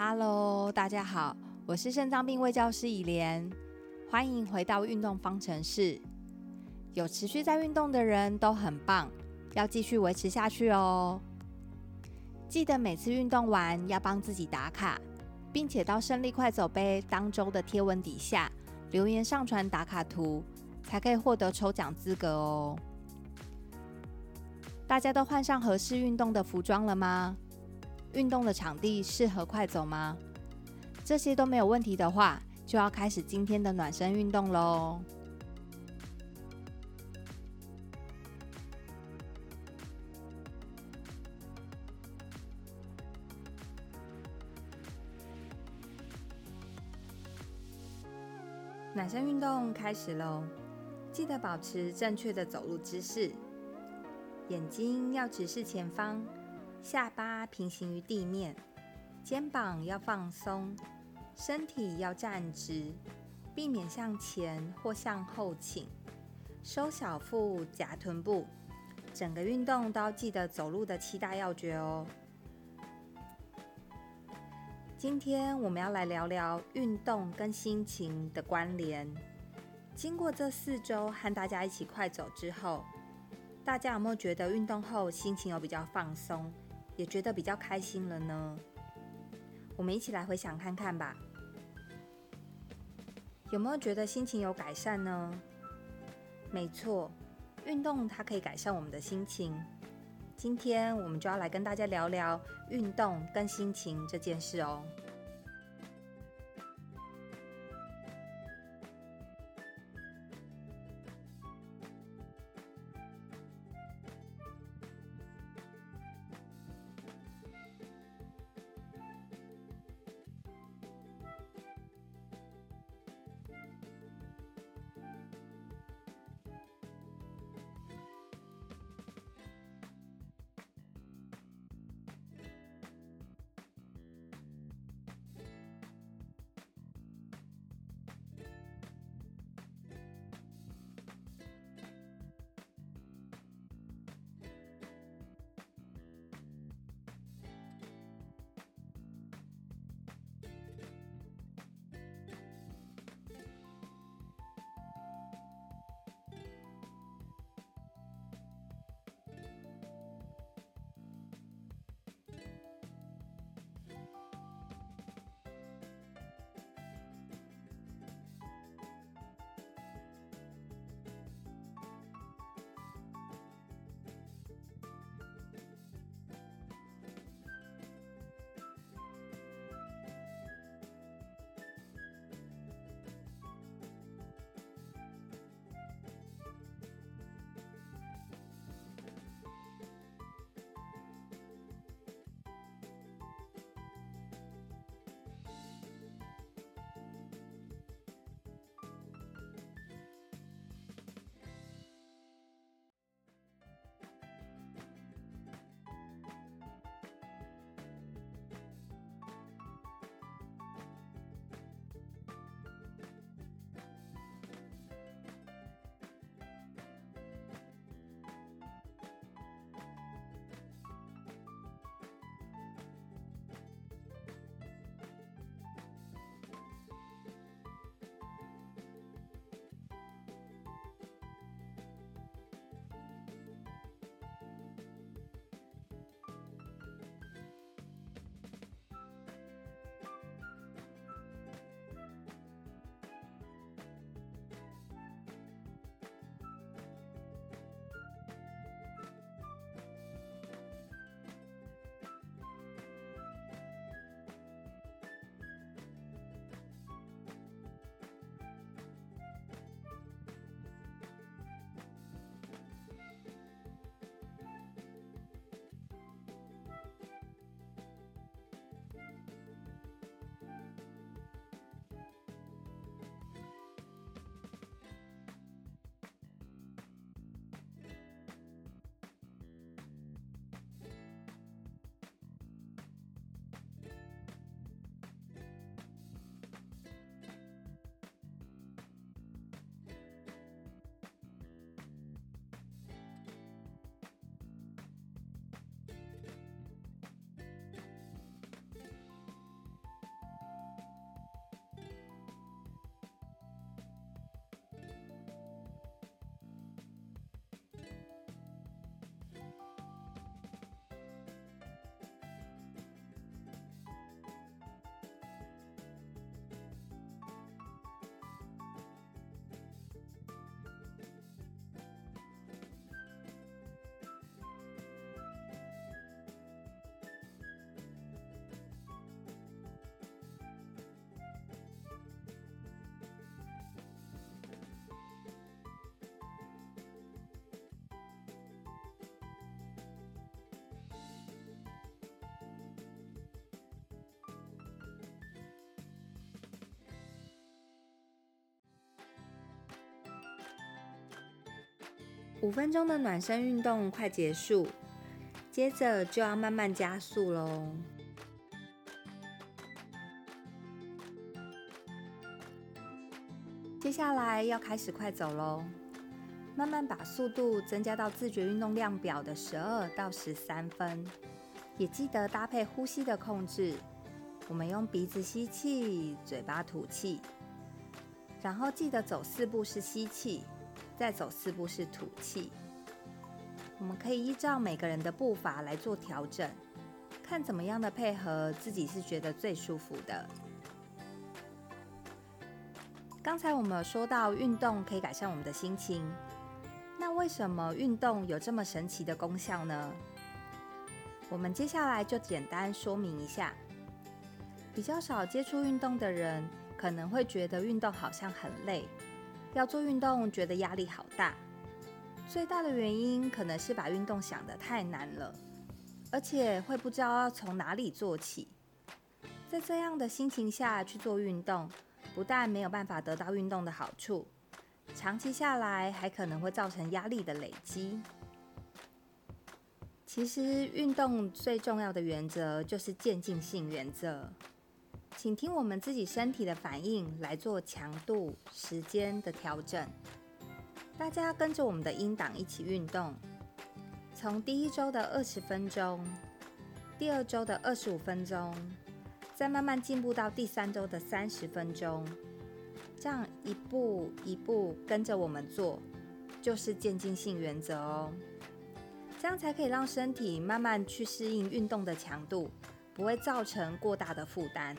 Hello，大家好，我是肾脏病卫教师以莲，欢迎回到运动方程式。有持续在运动的人都很棒，要继续维持下去哦。记得每次运动完要帮自己打卡，并且到胜利快走杯当周的贴文底下留言上传打卡图，才可以获得抽奖资格哦。大家都换上合适运动的服装了吗？运动的场地适合快走吗？这些都没有问题的话，就要开始今天的暖身运动喽。暖身运动开始喽！记得保持正确的走路姿势，眼睛要直视前方。下巴平行于地面，肩膀要放松，身体要站直，避免向前或向后倾，收小腹，夹臀部。整个运动都要记得走路的七大要诀哦。今天我们要来聊聊运动跟心情的关联。经过这四周和大家一起快走之后，大家有没有觉得运动后心情有比较放松？也觉得比较开心了呢。我们一起来回想看看吧，有没有觉得心情有改善呢？没错，运动它可以改善我们的心情。今天我们就要来跟大家聊聊运动跟心情这件事哦。五分钟的暖身运动快结束，接着就要慢慢加速喽。接下来要开始快走喽，慢慢把速度增加到自觉运动量表的十二到十三分，也记得搭配呼吸的控制。我们用鼻子吸气，嘴巴吐气，然后记得走四步是吸气。再走四步是吐气。我们可以依照每个人的步伐来做调整，看怎么样的配合自己是觉得最舒服的。刚才我们有说到运动可以改善我们的心情，那为什么运动有这么神奇的功效呢？我们接下来就简单说明一下。比较少接触运动的人，可能会觉得运动好像很累。要做运动，觉得压力好大。最大的原因可能是把运动想得太难了，而且会不知道要从哪里做起。在这样的心情下去做运动，不但没有办法得到运动的好处，长期下来还可能会造成压力的累积。其实，运动最重要的原则就是渐进性原则。请听我们自己身体的反应来做强度、时间的调整。大家跟着我们的音档一起运动，从第一周的二十分钟，第二周的二十五分钟，再慢慢进步到第三周的三十分钟。这样一步一步跟着我们做，就是渐进性原则哦。这样才可以让身体慢慢去适应运动的强度，不会造成过大的负担。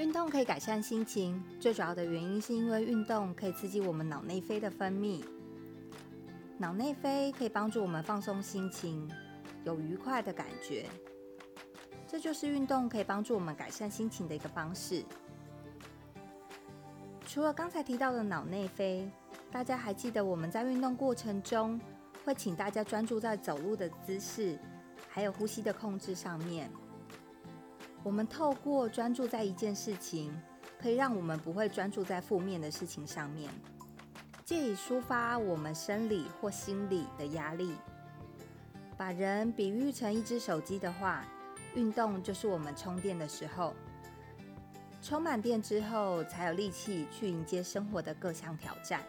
运动可以改善心情，最主要的原因是因为运动可以刺激我们脑内啡的分泌。脑内啡可以帮助我们放松心情，有愉快的感觉。这就是运动可以帮助我们改善心情的一个方式。除了刚才提到的脑内啡，大家还记得我们在运动过程中会请大家专注在走路的姿势，还有呼吸的控制上面。我们透过专注在一件事情，可以让我们不会专注在负面的事情上面，借以抒发我们生理或心理的压力。把人比喻成一只手机的话。运动就是我们充电的时候，充满电之后，才有力气去迎接生活的各项挑战。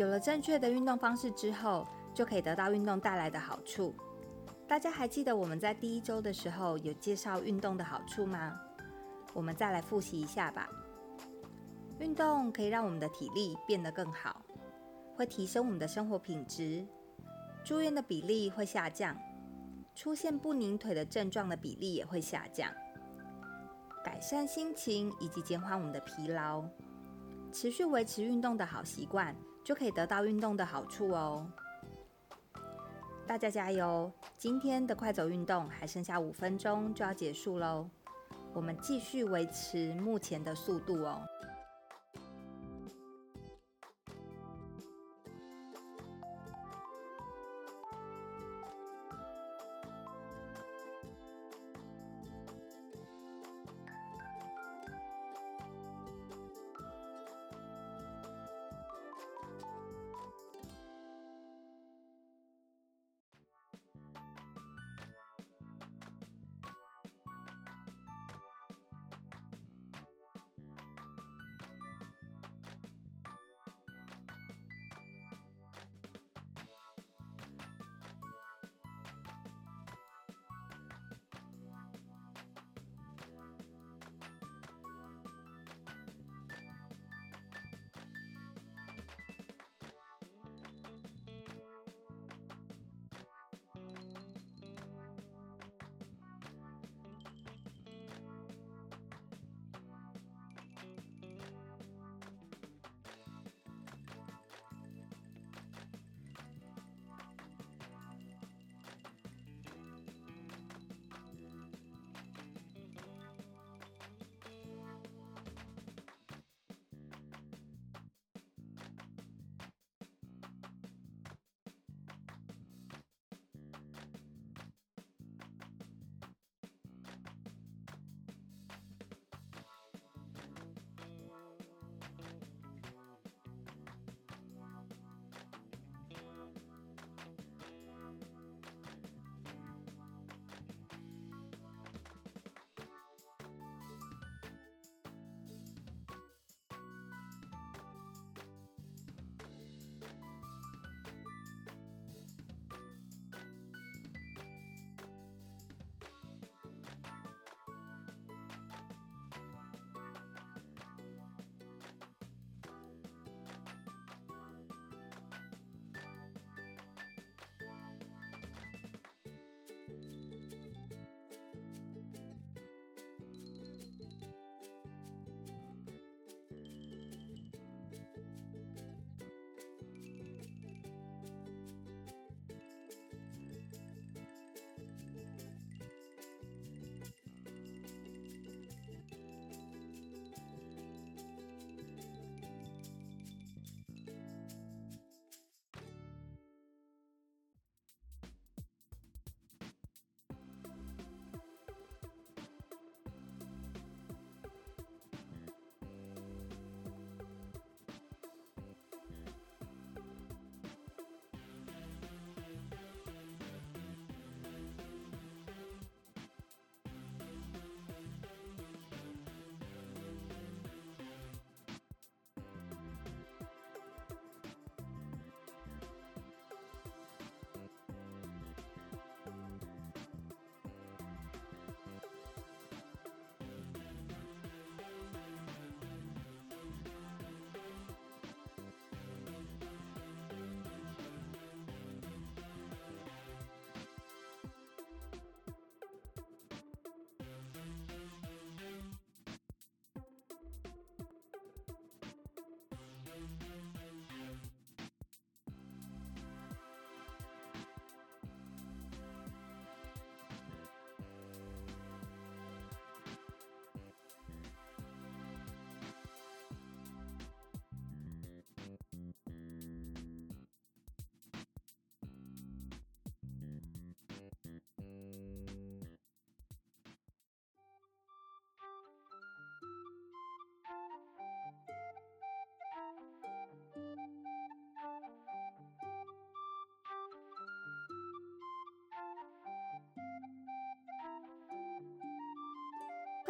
有了正确的运动方式之后，就可以得到运动带来的好处。大家还记得我们在第一周的时候有介绍运动的好处吗？我们再来复习一下吧。运动可以让我们的体力变得更好，会提升我们的生活品质，住院的比例会下降，出现不拧腿的症状的比例也会下降，改善心情以及减缓我们的疲劳。持续维持运动的好习惯，就可以得到运动的好处哦。大家加油！今天的快走运动还剩下五分钟就要结束喽，我们继续维持目前的速度哦。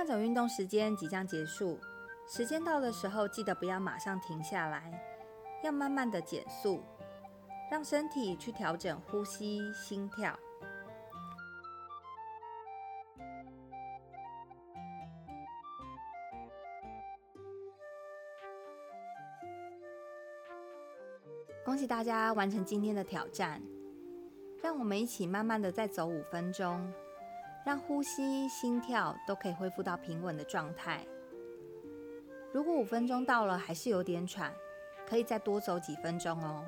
快走运动时间即将结束，时间到的时候，记得不要马上停下来，要慢慢的减速，让身体去调整呼吸、心跳。恭喜大家完成今天的挑战！让我们一起慢慢的再走五分钟，让呼吸、心跳都可以恢复到平稳的状态。如果五分钟到了还是有点喘，可以再多走几分钟哦。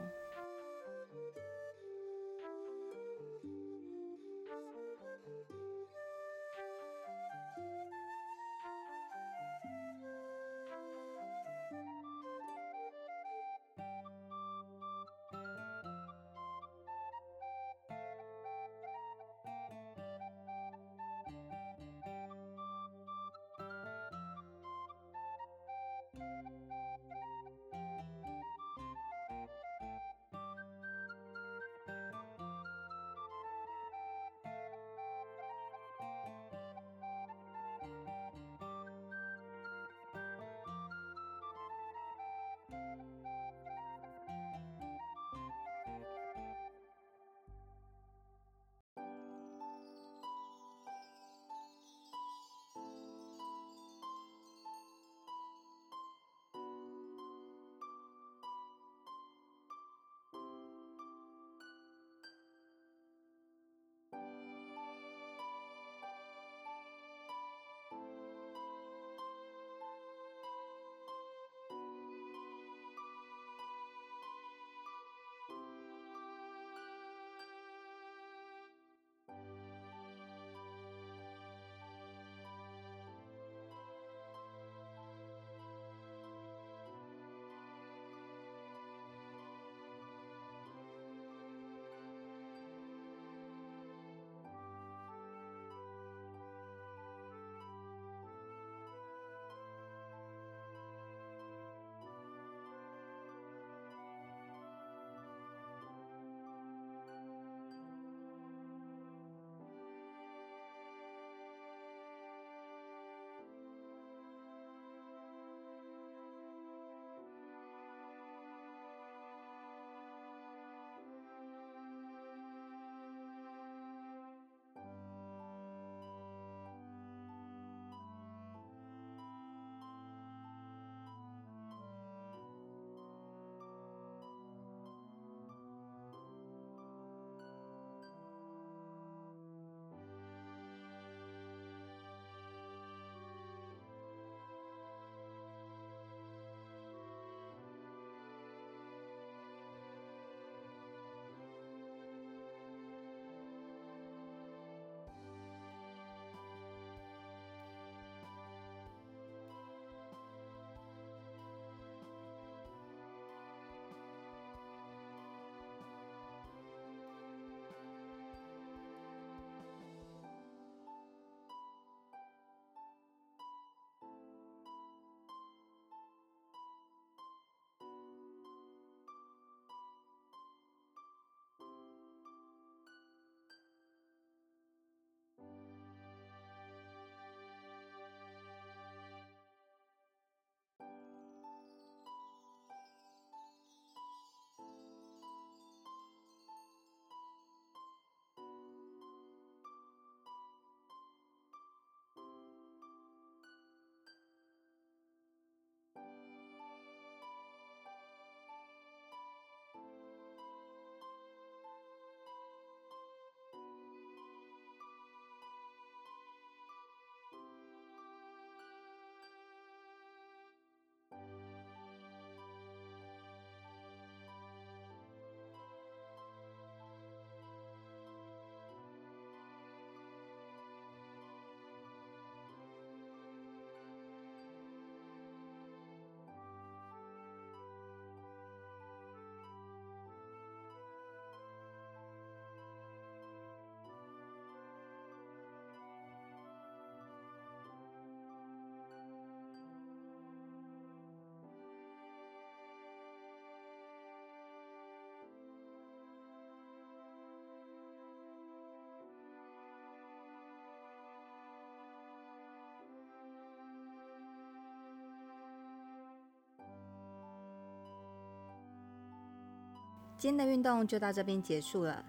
今天的运动就到这边结束了。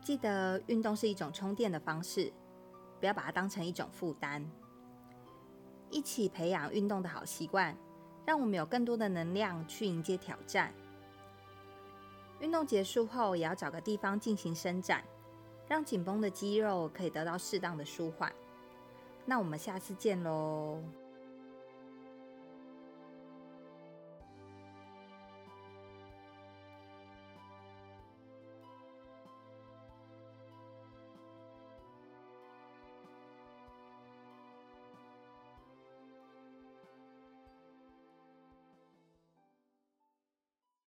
记得运动是一种充电的方式，不要把它当成一种负担。一起培养运动的好习惯，让我们有更多的能量去迎接挑战。运动结束后，也要找个地方进行伸展，让紧绷的肌肉可以得到适当的舒缓。那我们下次见喽！